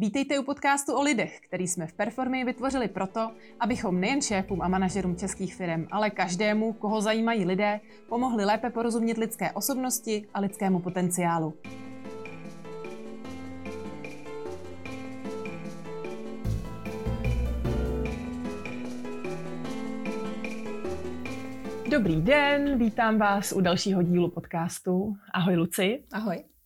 Vítejte u podcastu o lidech, který jsme v Performy vytvořili proto, abychom nejen šéfům a manažerům českých firm, ale každému, koho zajímají lidé, pomohli lépe porozumět lidské osobnosti a lidskému potenciálu. Dobrý den, vítám vás u dalšího dílu podcastu. Ahoj Luci. Ahoj.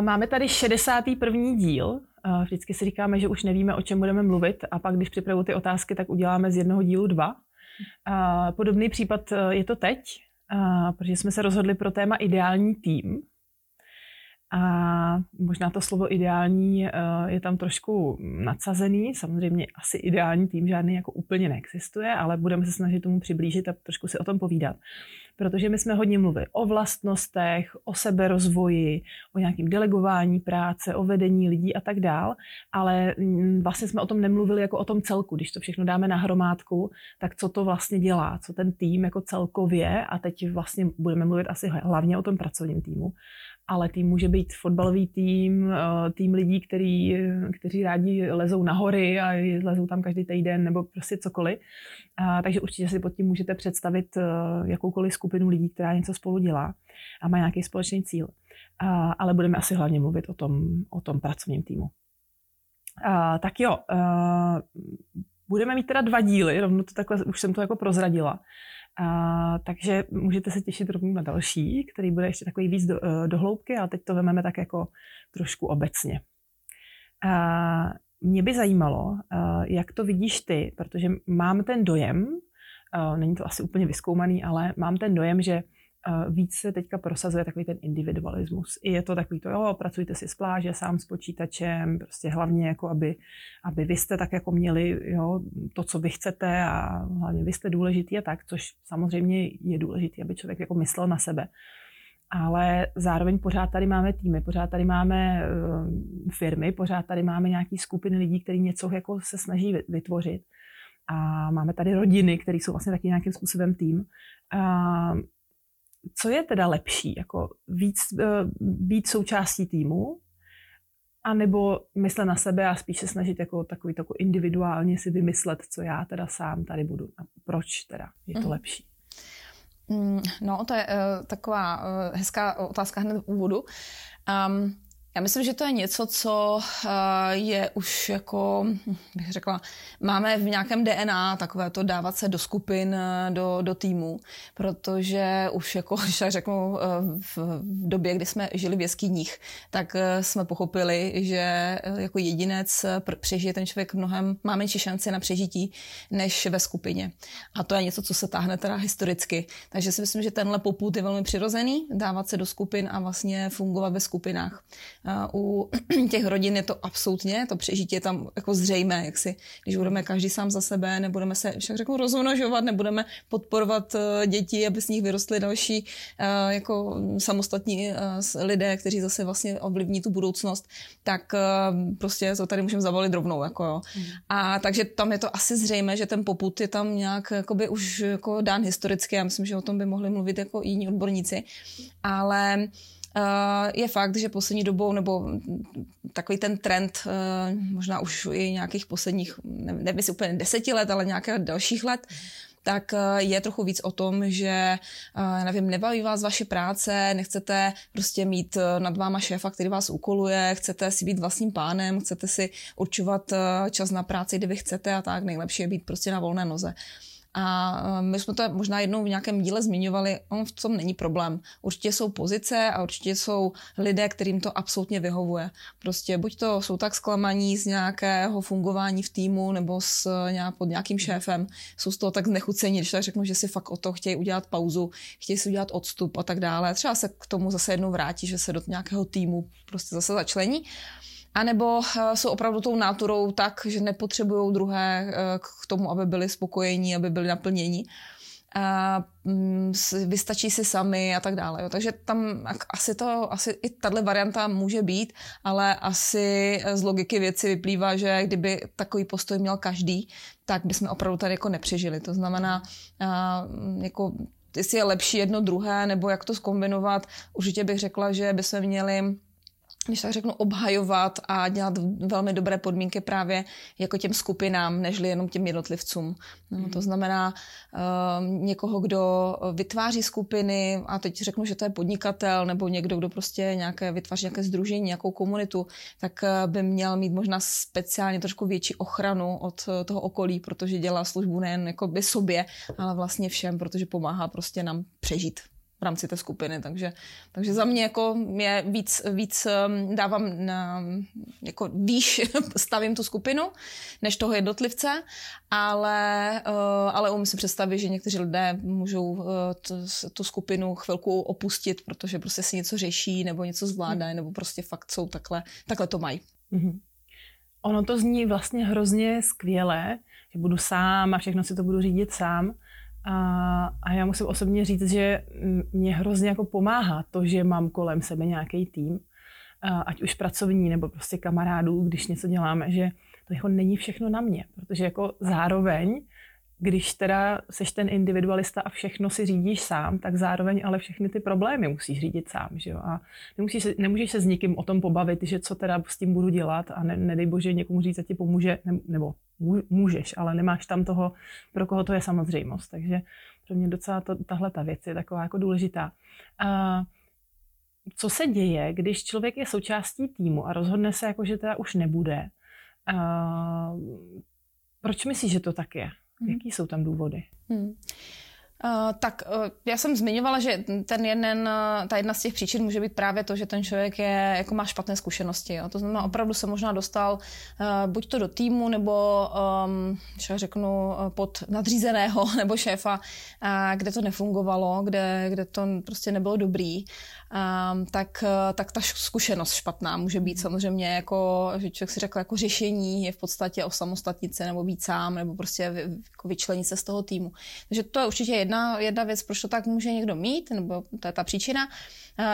Máme tady 61. díl. Vždycky si říkáme, že už nevíme, o čem budeme mluvit a pak, když připravu ty otázky, tak uděláme z jednoho dílu dva. Podobný případ je to teď, protože jsme se rozhodli pro téma ideální tým. A možná to slovo ideální eh, je tam trošku nadsazený. Samozřejmě asi ideální tým žádný jako úplně neexistuje, ale budeme se snažit tomu přiblížit a trošku si o tom povídat. Protože my jsme hodně mluvili o vlastnostech, o seberozvoji, o nějakém delegování práce, o vedení lidí a tak dál, ale mm, vlastně jsme o tom nemluvili jako o tom celku. Když to všechno dáme na hromádku, tak co to vlastně dělá, co ten tým jako celkově, a teď vlastně budeme mluvit asi hlavně o tom pracovním týmu, ale tým může být fotbalový tým, eh, tým lidí, který, kteří rádi lezou na hory a lezou tam každý týden nebo prostě cokoliv. A, takže určitě si pod tím můžete představit eh, jakoukoliv skupinu lidí, která něco spolu dělá a má nějaký společný cíl. A, ale budeme asi hlavně mluvit o tom, o tom pracovním týmu. A, tak jo, a, eh, budeme mít teda dva díly, rovno to takhle, už jsem to jako prozradila. A, takže můžete se těšit rovnou na další, který bude ještě takový víc do, eh, do hloubky, ale teď to vezmeme tak jako trošku obecně. A, mě by zajímalo, eh, jak to vidíš ty, protože mám ten dojem, eh, není to asi úplně vyskoumaný, ale mám ten dojem, že víc se teďka prosazuje takový ten individualismus. I je to takový to, jo, pracujte si z pláže sám s počítačem, prostě hlavně jako aby, aby vy jste tak jako měli jo, to, co vy chcete a hlavně vy jste důležitý a tak, což samozřejmě je důležité, aby člověk jako myslel na sebe. Ale zároveň pořád tady máme týmy, pořád tady máme uh, firmy, pořád tady máme nějaký skupiny lidí, kteří něco jako se snaží vytvořit. A máme tady rodiny, které jsou vlastně taky nějakým způsobem tým. Co je teda lepší, jako víc uh, být součástí týmu, anebo myslet na sebe a spíš se snažit jako takový jako individuálně si vymyslet, co já teda sám tady budu a proč teda je to mm. lepší. No, to je uh, taková uh, hezká otázka hned v úvodu. Um, já myslím, že to je něco, co eh, je už jako, bych řekla, máme v nějakém DNA takové to dávat se do skupin, eh, do, do týmu, protože už jako, když tak řeknu, eh, v, v době, kdy jsme žili v jeskyních, tak jsme pochopili, že jako jedinec přežije ten člověk mnohem, má menší šanci na přežití, než ve skupině. A to je něco, co se táhne teda historicky. Takže si myslím, že tenhle poput je velmi přirozený, dávat se do skupin a vlastně fungovat ve skupinách u těch rodin je to absolutně, to přežití je tam jako zřejmé, jak si, když budeme každý sám za sebe, nebudeme se však řeknu rozmnožovat, nebudeme podporovat eh, děti, aby z nich vyrostly další eh, jako samostatní eh, lidé, kteří zase vlastně ovlivní tu budoucnost, tak prostě to tady můžeme zavolit rovnou. Jako jo. Mm. A takže tam je to asi zřejmé, že ten poput je tam nějak jakoby už jako dán historicky. Já myslím, že o tom by mohli mluvit jako jiní odborníci. Ale Uh, je fakt, že poslední dobou, nebo takový ten trend, uh, možná už i nějakých posledních, nevím jestli úplně deseti let, ale nějakých dalších let, tak uh, je trochu víc o tom, že, nevím, nebaví vás vaše práce, nechcete prostě mít nad váma šéfa, který vás úkoluje, chcete si být vlastním pánem, chcete si určovat čas na práci, kdy vy chcete a tak, nejlepší je být prostě na volné noze. A eh, my jsme to možná jednou v nějakém díle zmiňovali, on v tom není problém. Určitě jsou pozice a určitě jsou lidé, kterým to absolutně vyhovuje. Prostě buď to jsou tak zklamaní z nějakého fungování v týmu nebo s, nějak, pod nějakým šéfem, jsou z toho tak znechucení, když tak řeknu, že si fakt o to chtějí udělat pauzu, chtějí si udělat odstup a tak dále. Třeba se k tomu zase jednou vrátí, že se do nějakého týmu prostě zase začlení. A nebo eh, jsou opravdu tou naturou tak, že nepotřebují druhé eh, k tomu, aby byli spokojení, aby byli naplnění. A mm, vystačí si sami a tak dále. Jo. Takže tam asi, to, asi i tahle varianta může být, ale asi z logiky věci vyplývá, že kdyby takový postoj měl každý, tak bychom opravdu tady jako nepřežili. To znamená, jako jestli je lepší jedno druhé, nebo jak to skombinovat, určitě bych řekla, že bychom měli když tak řeknu, obhajovat a dělat velmi dobré podmínky právě jako těm skupinám, nežli jenom těm jednotlivcům. No, to mhm. znamená uh, někoho, kdo vytváří skupiny a teď řeknu, že to je podnikatel nebo někdo, kdo prostě nějaké, vytváří nějaké združení, nějakou komunitu, tak uh, by měl mít možná speciálně trošku větší ochranu od uh, toho okolí, protože dělá službu nejen jako by sobě, ale vlastně všem, protože pomáhá prostě nám přežít v rámci té skupiny, takže, takže za mě jako je víc, víc um, dávám na, jako výš stavím tu skupinu, než toho jednotlivce, ale, uh, ale umím si představit, že někteří lidé můžou uh, tu skupinu chvilku opustit, protože prostě si něco řeší, nebo něco zvládají, nebo prostě fakt jsou takhle, takhle to mají. Mm-hmm. Ono to zní vlastně hrozně skvěle, že budu sám a všechno si to budu řídit sám, a, a já musím osobně říct, že mě hrozně jako pomáhá to, že mám kolem sebe nějaký tým, ať už pracovní nebo prostě kamarádů, když něco děláme, že to jako není všechno na mě, protože jako zároveň když teda seš ten individualista a všechno si řídíš sám, tak zároveň ale všechny ty problémy musíš řídit sám, že jo? A nemusíš se, nemůžeš se s nikým o tom pobavit, že co teda s tím budu dělat a ne, nedej bože někomu říct, že ti pomůže, ne, nebo můžeš, ale nemáš tam toho, pro koho to je samozřejmost. Takže pro mě docela to, tahle ta věc je taková jako důležitá. A co se děje, když člověk je součástí týmu a rozhodne se, jako, že teda už nebude? A proč myslíš, že to tak je? Jaký jsou tam důvody? Hmm. Uh, tak uh, já jsem zmiňovala, že ten jeden, uh, ta jedna z těch příčin může být právě to, že ten člověk je, jako má špatné zkušenosti. Jo. To znamená, opravdu se možná dostal buď to do týmu, nebo um, že řeknu pod nadřízeného nebo šéfa, kde to nefungovalo, kde, kde to prostě nebylo dobrý um, tak, tak ta zkušenost špatná může být samozřejmě jako, že člověk si řekl, jako řešení je v podstatě o samostatnice nebo být sám, nebo prostě jako vyčlenit se z toho týmu. Takže to je určitě jedna, jedna věc, proč to tak může někdo mít, nebo to je ta příčina.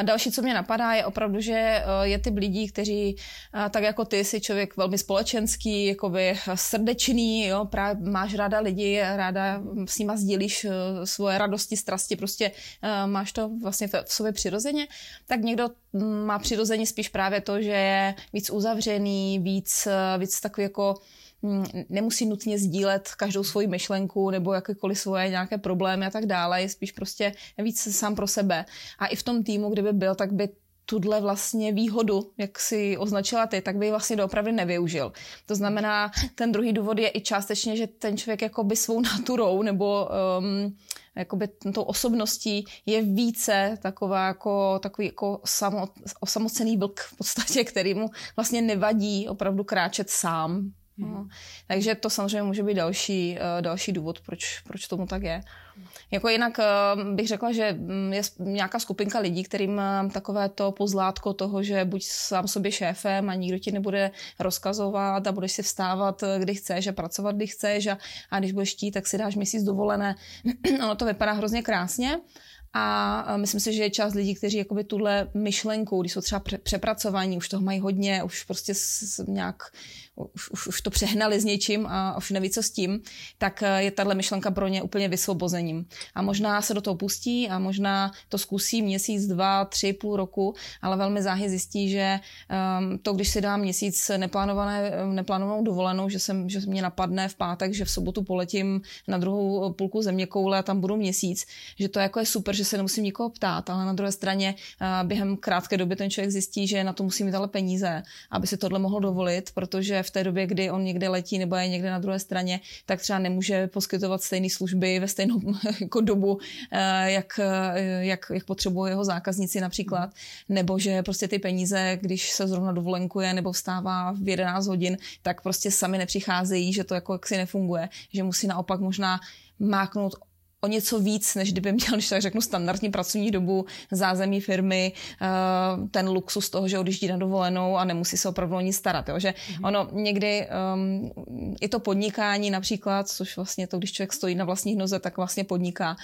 Další, co mě napadá, je opravdu, že eh, je typ lidí, kteří eh, tak jako ty jsi člověk velmi společenský, jakoby srdečný, jo, právě máš ráda lidi, ráda s nima sdílíš svoje radosti, strasti, prostě máš to vlastně v sobě přirozeně tak někdo mm, má přirozeně spíš právě to, že je víc uzavřený, víc, eh, víc takový jako nemusí nutně sdílet každou svoji myšlenku nebo jakékoliv svoje nějaké problémy a tak dále, je spíš prostě víc sám pro sebe. A i v tom týmu, kdyby byl, tak by tuhle vlastně výhodu, jak si označila ty, tak by ji vlastně doopravdy nevyužil. To znamená, ten druhý důvod je i částečně, že ten člověk jako by svou naturou nebo um, jakoby tou osobností je více taková jako, takový jako samo, osamocený vlk v podstatě, který mu vlastně nevadí opravdu kráčet sám. No. Hmm. Takže to samozřejmě může být další, uh, další důvod, proč, proč tomu tak je. Jako jinak eh, bych řekla, že mm, je nějaká skupinka lidí, kterým eh, takové to pozlátko toho, že buď sám sobě šéfem a nikdo ti nebude rozkazovat a budeš si vstávat, eh, kdy chceš a pracovat, kdy chceš a, a když budeš chtít, tak si dáš měsíc dovolené. ono to vypadá hrozně krásně, a myslím si, že je část lidí, kteří jakoby tuhle myšlenku, když jsou třeba přepracovaní, už toho mají hodně, už prostě nějak už, už, už to přehnali s něčím a už neví, co s tím, tak eh, je tahle myšlenka pro ně úplně vysvobozením. A možná se do toho pustí a možná to zkusí měsíc, dva, tři, půl roku, ale velmi záhy zjistí, že um, to, když si dám měsíc neplánované, neplánovanou dovolenou, že, jsem, že mě napadne v pátek, že v sobotu poletím na druhou půlku země koule a tam budu měsíc, že to jako je super, že se nemusím nikoho ptát, ale na druhé straně uh, během krátké doby ten člověk zjistí, že na to musí mít ale peníze, aby si tohle mohl dovolit, protože v té době, kdy on někde letí nebo je někde na druhé straně, tak třeba nemůže poskytovat stejné služby ve stejnou jako dobu, eh, jak, eh, jak, jak potřebují jeho zákazníci například, nebo že prostě ty peníze, když se zrovna dovolenkuje nebo vstává v 11 hodin, tak prostě sami nepřicházejí, že to jako jaksi nefunguje, že musí naopak možná máknout o něco víc, než kdyby měl, když tak řeknu, standardní pracovní dobu, zázemí firmy, eh, ten luxus toho, že odjíždí na dovolenou a nemusí se opravdu o ní starat. Jo? Že mm-hmm. ono někdy um, i to podnikání například, což vlastně to, když člověk stojí na vlastních noze, tak vlastně podniká,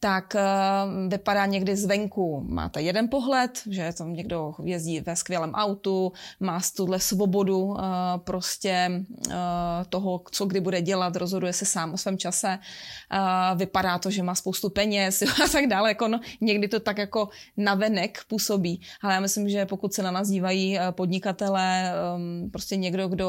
tak uh, vypadá někdy zvenku. Máte jeden pohled, že tam někdo jezdí ve skvělém autu, má tuhle svobodu uh, prostě uh, toho, co kdy bude dělat, rozhoduje se sám o svém čase, uh, vypadá to to, že má spoustu peněz a tak dále. Jako no, někdy to tak jako navenek působí. Ale já myslím, že pokud se na nás dívají eh, podnikatelé, ehm, prostě někdo, kdo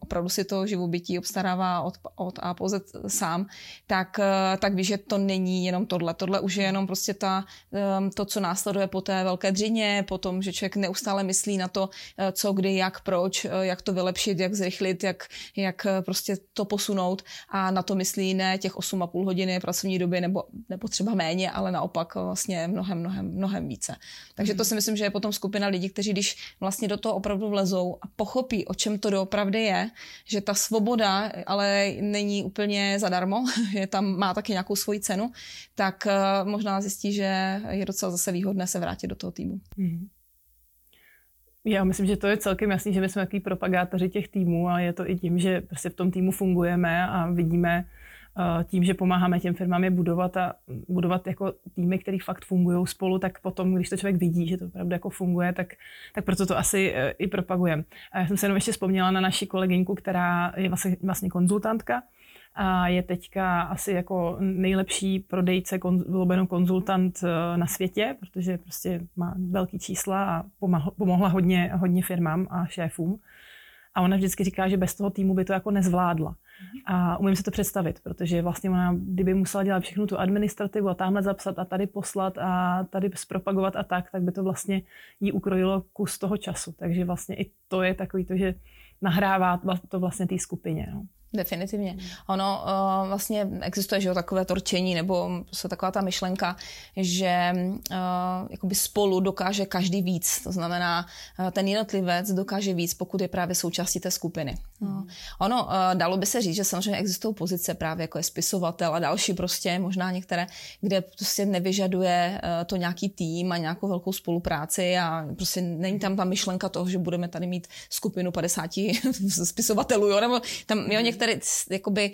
opravdu si to živobytí obstarává od, od A po Z sám, tak, eh, tak ví, že to není jenom tohle. Tohle už je jenom prostě ta, ehm, to, co následuje po té velké dřině, potom, že člověk neustále myslí na to, eh, co, kdy, jak, proč, jak to vylepšit, jak zrychlit, jak, jak prostě to posunout a na to myslí ne těch 8,5 hodiny pracovní doby nebo, nebo třeba méně, ale naopak vlastně mnohem, mnohem, mnohem více. Takže to si myslím, že je potom skupina lidí, kteří když vlastně do toho opravdu vlezou a pochopí, o čem to doopravdy je, že ta svoboda ale není úplně zadarmo, že tam má taky nějakou svoji cenu, tak eh, možná zjistí, že je docela zase výhodné se vrátit do toho týmu. Mm-hmm. Já myslím, že to je celkem jasný, že my jsme takový propagátoři těch týmů a je to i tím, že prostě v tom týmu fungujeme a vidíme tím, že pomáháme těm firmám je budovat a budovat jako týmy, které fakt fungují spolu, tak potom, když to člověk vidí, že to opravdu jako funguje, tak, tak proto to asi uh, i propagujeme. Já jsem se jenom ještě vzpomněla na naši kolegyňku, která je vlastně, vlastně konzultantka, a je teďka asi jako nejlepší prodejce, lobeno konzultant eh, na světě, protože prostě má velký čísla a pomohla hodně, hodně firmám a šéfům. A ona vždycky říká, že bez toho týmu by to jako nezvládla. A umím si to představit, protože vlastně ona, kdyby musela dělat všechnu tu administrativu a tamhle zapsat a tady poslat a tady zpropagovat a tak, tak by to vlastně jí ukrojilo kus toho času. Takže vlastně i to je takový to, že nahrává to vlastně té skupině. No. Definitivně. Ono uh, vlastně existuje že jo, takové torčení nebo se taková ta myšlenka, že uh, jakoby spolu dokáže každý víc. To znamená, uh, ten jednotlivec dokáže víc, pokud je právě součástí té skupiny. No. Ono uh, dalo by se říct, že samozřejmě existují pozice právě jako je spisovatel a další prostě, možná některé, kde prostě nevyžaduje uh, to nějaký tým a nějakou velkou spolupráci a prostě není tam ta myšlenka toho, že budeme tady mít skupinu 50 spisovatelů, jo, nebo tam, jo, některý jakoby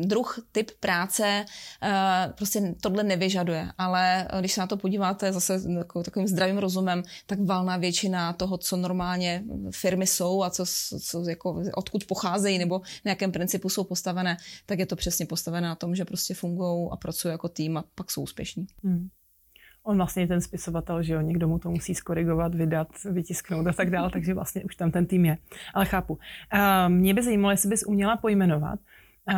druh, typ práce uh, prostě tohle nevyžaduje, ale když se na to podíváte zase jako takovým zdravým rozumem, tak valná většina toho, co normálně firmy jsou a co, co jako odkud pocházejí nebo na jakém principu jsou postavené, tak je to přesně postavené na tom, že prostě fungují a pracují jako tým a pak jsou úspěšní. Hmm. On vlastně je ten spisovatel, že jo, někdo mu to musí skorigovat, vydat, vytisknout a tak dále, takže vlastně už tam ten tým je. Ale chápu. Uh, mě by zajímalo, jestli bys uměla pojmenovat, uh,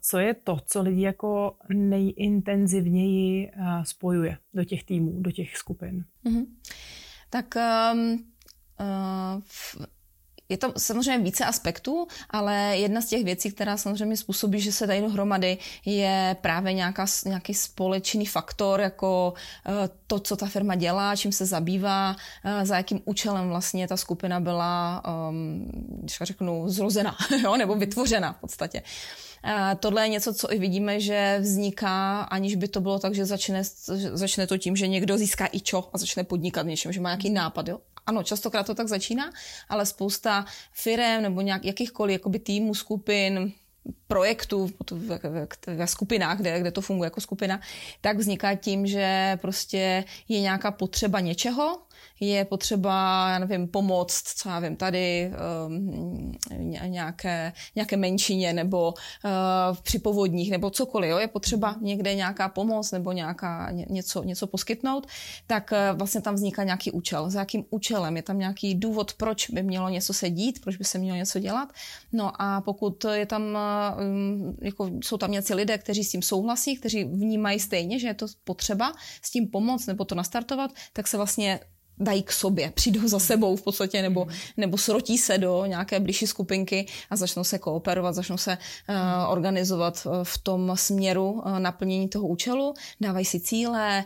co je to, co lidi jako nejintenzivněji uh, spojuje do těch týmů, do těch skupin. Mm-hmm. Tak um, uh, je to samozřejmě více aspektů, ale jedna z těch věcí, která samozřejmě způsobí, že se dají dohromady, je právě nějaká, nějaký společný faktor, jako eh, to, co ta firma dělá, čím se zabývá, eh, za jakým účelem vlastně ta skupina byla, um, když řeknu, zrozena, jo, nebo vytvořena v podstatě. Tohle je něco, co i vidíme, že vzniká, aniž by to bylo tak, že začne, začne to tím, že někdo získá i čo a začne podnikat něčem, že má nějaký nápad. Jo? Ano, častokrát to tak začíná, ale spousta firm nebo nějak, jakýchkoliv jakoby týmů, skupin, projektů ve skupinách, kde, kde to funguje jako skupina, tak vzniká tím, že prostě je nějaká potřeba něčeho, je potřeba, já nevím, pomoct, co já vím, tady um, nějaké, nějaké menšině nebo uh, při povodních nebo cokoliv, jo, je potřeba někde nějaká pomoc nebo nějaká, ně, něco, něco poskytnout, tak uh, vlastně tam vzniká nějaký účel. Za jakým účelem? Je tam nějaký důvod, proč by mělo něco se dít, proč by se mělo něco dělat? No a pokud je tam, um, jako jsou tam nějací lidé, kteří s tím souhlasí, kteří vnímají stejně, že je to potřeba s tím pomoct nebo to nastartovat, tak se vlastně dají k sobě, přijdou za sebou v podstatě, nebo, hmm. nebo srotí se do nějaké blížší skupinky a začnou se kooperovat, začnou se uh, organizovat uh, v tom směru uh, naplnění toho účelu, dávají si cíle,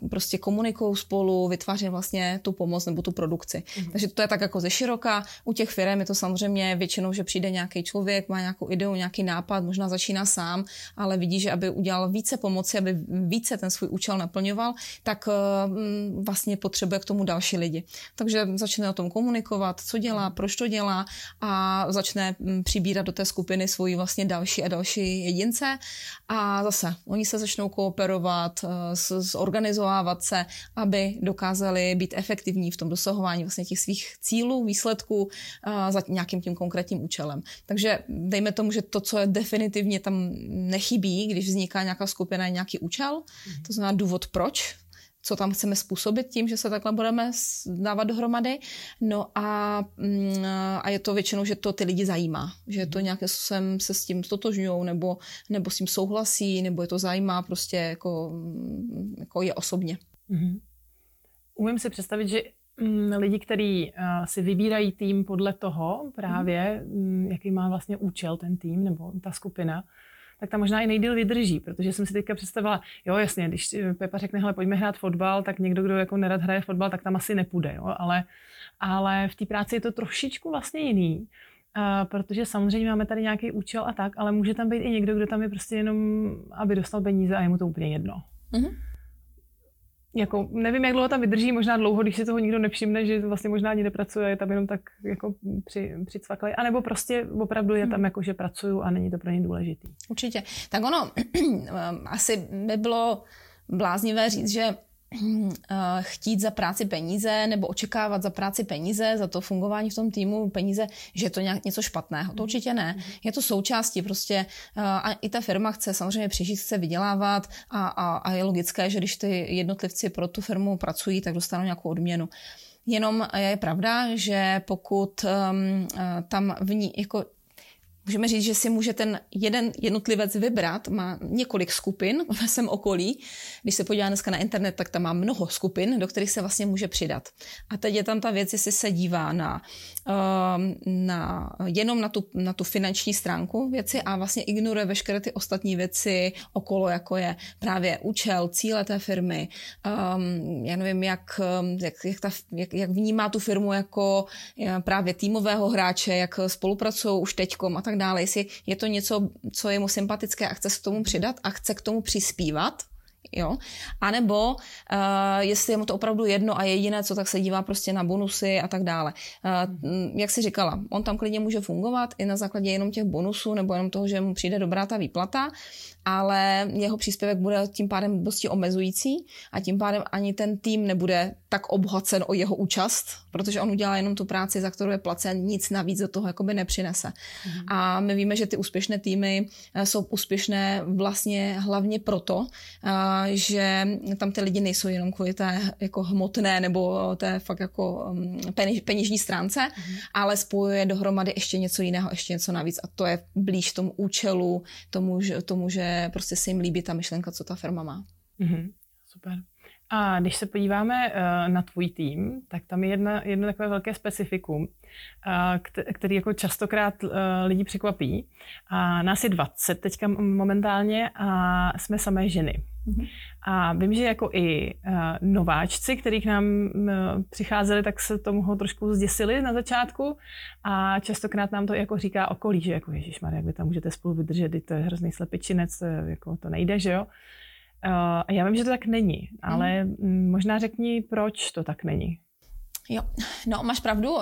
uh, prostě komunikují spolu, vytváří vlastně tu pomoc nebo tu produkci. Mm. Takže to je tak jako ze široka. U těch firm je to samozřejmě většinou, že přijde nějaký člověk, má nějakou ideu, nějaký nápad, možná začíná sám, ale vidí, že aby udělal více pomoci, aby více ten svůj účel naplňoval, tak uh, vlastně potřebuje k tomu firmu další lidi. Takže začne o tom komunikovat, co dělá, proč to dělá a začne mm, přibírat do té skupiny svoji vlastně další a další jedince. A zase oni se začnou kooperovat, eh, zorganizovávat se, aby dokázali být efektivní v tom dosahování vlastně těch svých cílů, výsledků eh, za nějakým tím konkrétním účelem. Takže dejme tomu, že to, co je definitivně tam nechybí, když vzniká nějaká skupina, je nějaký účel, to znamená důvod proč, co tam chceme způsobit tím, že se takhle budeme dávat dohromady. No a, mm, a je to většinou, že to ty lidi zajímá, že to nějakým způsobem se s tím stotožňují nebo, nebo s tím souhlasí, nebo je to zajímá prostě jako, mm, jako je osobně. Mm-hmm. Umím si představit, že mm, lidi, kteří uh, si vybírají tým podle toho právě, mm. jaký má vlastně účel ten tým nebo ta skupina, tak tam možná i nejdýl vydrží, protože jsem si teďka představila, jo jasně, když Pepa řekne, hele, pojďme hrát fotbal, tak někdo, kdo jako nerad hraje fotbal, tak tam asi nepůjde, jo? Ale, ale v té práci je to trošičku vlastně jiný, uh, protože samozřejmě máme tady nějaký účel a tak, ale může tam být i někdo, kdo tam je prostě jenom, aby dostal peníze a je mu to úplně jedno. Mm-hmm jako, nevím, jak dlouho tam vydrží, možná dlouho, když si toho nikdo nevšimne, že vlastně možná ani nepracuje, je tam jenom tak jako při, přicvaklej, anebo prostě opravdu je tam hmm. jako, že pracuju a není to pro ně důležitý. Určitě. Tak ono, asi by bylo bláznivé říct, že chtít za práci peníze nebo očekávat za práci peníze, za to fungování v tom týmu peníze, že je to nějak něco špatného. To určitě ne. Je to součástí prostě eh, a i ta firma chce samozřejmě přežít, chce vydělávat a, a, a je logické, že když ty jednotlivci pro tu firmu pracují, tak dostanou nějakou odměnu. Jenom je pravda, že pokud um, tam v ní, jako Můžeme říct, že si může ten jeden jednotlivec vybrat, má několik skupin ve svém okolí. Když se podívá dneska na internet, tak tam má mnoho skupin, do kterých se vlastně může přidat. A teď je tam ta věc, jestli se dívá na, ehm, na jenom na tu, na tu finanční stránku věci a vlastně ignoruje veškeré ty ostatní věci okolo, jako je právě účel, cíle té firmy, um, já nevím, jak, ehm, jak, jak, ta, jak, jak vnímá tu firmu jako eh, právě týmového hráče, jak spolupracují už teďkom a tak tak dále, jestli je to něco, co je mu sympatické a chce se k tomu přidat a chce k tomu přispívat, jo, a nebo uh, jestli je mu to opravdu jedno a jediné, co tak se dívá prostě na bonusy a tak dále. Uh, jak si říkala, on tam klidně může fungovat i na základě jenom těch bonusů nebo jenom toho, že mu přijde dobrá ta výplata, ale jeho příspěvek bude tím pádem dosti omezující a tím pádem ani ten tým nebude tak obohacen o jeho účast, protože on udělá jenom tu práci, za kterou je placen, nic navíc do toho jakoby nepřinese. Mm. A my víme, že ty úspěšné týmy eh, jsou úspěšné vlastně hlavně proto, eh, že tam ty lidi nejsou jenom kvůli té jako hmotné nebo té fakt jako mm, peněžní stránce, mm. ale spojuje dohromady ještě něco jiného, ještě něco navíc a to je blíž tomu účelu, tomu, tomu, že prostě se jim líbí ta myšlenka, co ta firma má. Mm-hmm. Super. A když se podíváme uh, na tvůj tým, tak tam je jedna, jedno takové velké specifikum, uh, který jako častokrát uh, lidi překvapí. A nás je 20 teďka momentálně a jsme samé ženy. Mm-hmm. A vím, že jako i nováčci, kteří k nám přicházeli, tak se tomu trošku zděsili na začátku a častokrát nám to jako říká okolí, že jako Maria, jak vy tam můžete spolu vydržet, to je hrozný slepičinec, jako to nejde, že jo. Uh, já vím, že to tak není, ale mm. možná řekni, proč to tak není. Jo, no máš pravdu,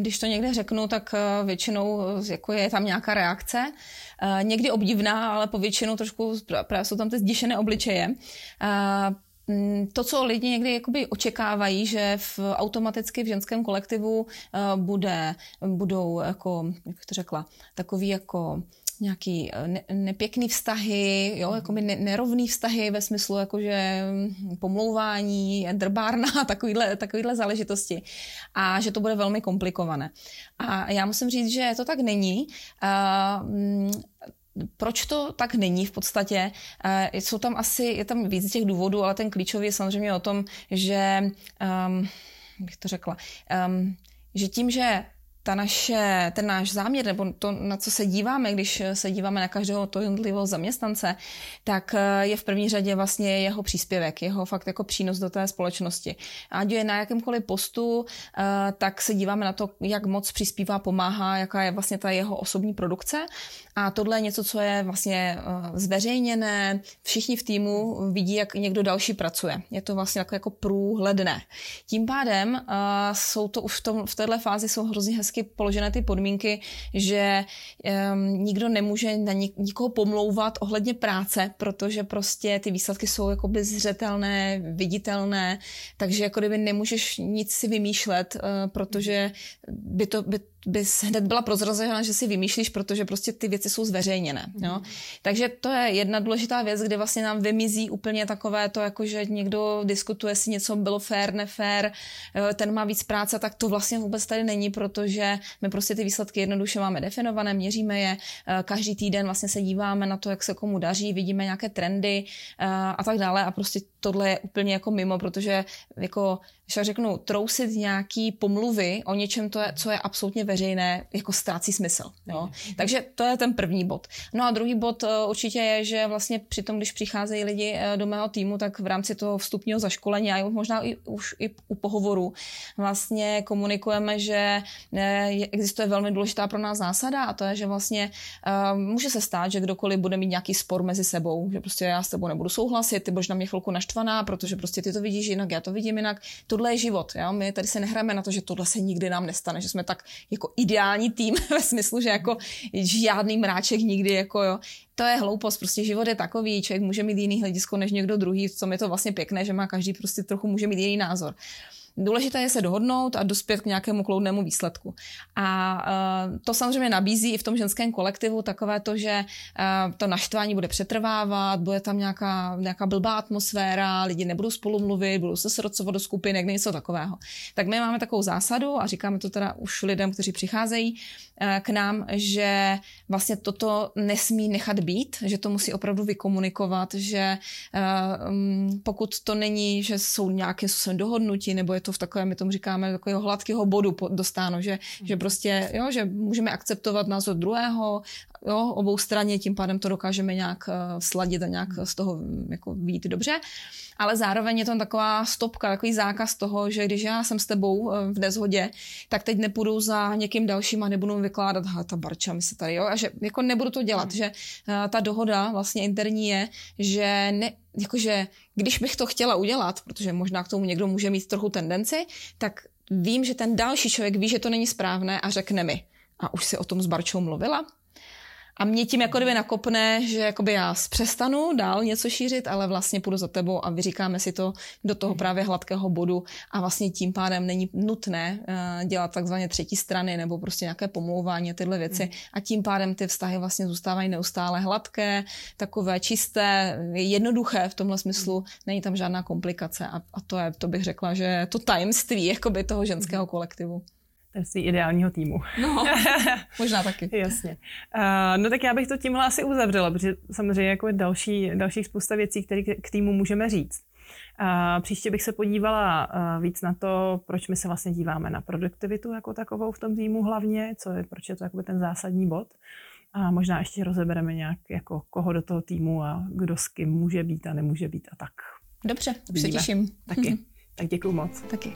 když to někde řeknu, tak většinou jako je tam nějaká reakce, někdy obdivná, ale po většinu trošku právě jsou tam ty zděšené obličeje. To, co lidi někdy jakoby očekávají, že v, automaticky v ženském kolektivu bude, budou, jako, jak bych to řekla, takový jako nějaký eh, ne, nepěkný vztahy, jo, jako by nerovný vztahy ve smyslu jakože hm, pomlouvání, drbárna, takovýhle, takovýhle záležitosti. A že to bude velmi komplikované. A já musím říct, že to tak není. Uh, proč to tak není v podstatě? Jsou tam asi, je tam víc těch důvodů, ale ten klíčový je samozřejmě o tom, že, um, bych to řekla, um, že tím, že ta naše, ten náš záměr, nebo to, na co se díváme, když se díváme na každého toho jednotlivého zaměstnance, tak eh, je v první řadě vlastně jeho příspěvek, jeho fakt jako přínos do té společnosti. Ať je na jakémkoliv postu, eh, tak se díváme na to, jak moc přispívá, pomáhá, jaká je vlastně ta jeho osobní produkce. A tohle je něco, co je vlastně zveřejněné, všichni v týmu vidí, jak někdo další pracuje. Je to vlastně jako, jako průhledné. Tím pádem jsou to už v, tom, v této fázi jsou hrozně hezky položené ty podmínky, že um, nikdo nemůže na nik, nikoho pomlouvat ohledně práce, protože prostě ty výsledky jsou jakoby zřetelné, viditelné, takže jako kdyby nemůžeš nic si vymýšlet, uh, protože by to, by bys hned byla prozrazena, že si vymýšlíš, protože prostě ty věci jsou zveřejněné. Mm. Jo? Takže to je jedna důležitá věc, kde vlastně nám vymizí úplně takové to, jako že někdo diskutuje, si něco bylo fair, nefér, ten má víc práce, tak to vlastně vůbec tady není, protože my prostě ty výsledky jednoduše máme definované, měříme je, eh, každý týden vlastně se díváme na to, jak se komu daří, vidíme nějaké trendy eh, a tak dále a prostě tohle je úplně jako mimo, protože jako když tak řeknu, trousit nějaký pomluvy o něčem, to je, co je absolutně veřejné, jako ztrácí smysl. Jo? Takže to je ten první bod. No a druhý bod eh, určitě je, že vlastně při tom, když přicházejí lidi eh, do mého týmu, tak v rámci toho vstupního zaškolení a možná i, už i u pohovoru vlastně komunikujeme, že eh, existuje velmi důležitá pro nás zásada a to je, že vlastně může se stát, že kdokoliv bude mít nějaký spor mezi sebou, že prostě já s tebou nebudu souhlasit, ty budeš na mě chvilku naštvaná, protože prostě ty to vidíš jinak, já to vidím jinak. Tohle je život. Jo? My tady se nehráme na to, že tohle se nikdy nám nestane, že jsme tak jako ideální tým ve smyslu, že jako žádný mráček nikdy jako jo. To je hloupost, prostě život je takový, člověk může mít jiný hledisko než někdo druhý, co mi to vlastně pěkné, že má každý prostě trochu může mít jiný názor. Důležité je se dohodnout a dospět k nějakému kloudnému výsledku. A uh, to samozřejmě nabízí i v tom ženském kolektivu takové to, že uh, to naštvání bude přetrvávat, bude tam nějaká, nějaká blbá atmosféra, lidi nebudou spolu mluvit, budou se srocovat do skupinek, něco takového. Tak my máme takovou zásadu a říkáme to teda už lidem, kteří přicházejí uh, k nám, že vlastně toto nesmí nechat být, že to musí opravdu vykomunikovat, že pokud to není, že jsou nějaké dohodnutí nebo je to v takovém, my tomu říkáme, takového hladkého bodu dostáno, že, že prostě, jo, že můžeme akceptovat názor druhého, jo, obou straně, tím pádem to dokážeme nějak uh, sladit a nějak z toho mm, jako vít dobře. Ale zároveň je tam taková stopka, takový zákaz toho, že když já jsem s tebou uh, v nezhodě, tak teď nepůjdu za někým dalším a nebudu vykládat, ha, ta barča mi se tady, jo, a že jako nebudu to dělat, hmm. že uh, ta dohoda vlastně interní je, že ne, jakože když bych to chtěla udělat, protože možná k tomu někdo může mít trochu tendenci, tak vím, že ten další člověk ví, že to není správné a řekne mi. A už si o tom s Barčou mluvila? A mě tím jako kdyby nakopne, že jakoby já přestanu dál něco šířit, ale vlastně půjdu za tebou a vyříkáme si to do toho právě hladkého bodu. A vlastně tím pádem není nutné uh, dělat takzvaně třetí strany nebo prostě nějaké pomlouvání tyhle věci. Mm. a tím pádem ty vztahy vlastně zůstávají neustále hladké, takové čisté, jednoduché v tomhle smyslu, není tam žádná komplikace. A, a to je, to bych řekla, že to tajemství jakoby toho ženského kolektivu tajemství ideálního týmu. No, možná taky. Jasně. Uh, no tak já bych to tímhle asi uzavřela, protože samozřejmě jako další, dalších spousta věcí, které k týmu můžeme říct. Uh, příště bych se podívala uh, víc na to, proč my se vlastně díváme na produktivitu jako takovou v tom týmu hlavně, co je, proč je to jakoby ten zásadní bod. A možná ještě rozebereme nějak, jako koho do toho týmu a kdo s kým může být a nemůže být a tak. Dobře, už se těším. Taky. tak děkuju moc. Taky.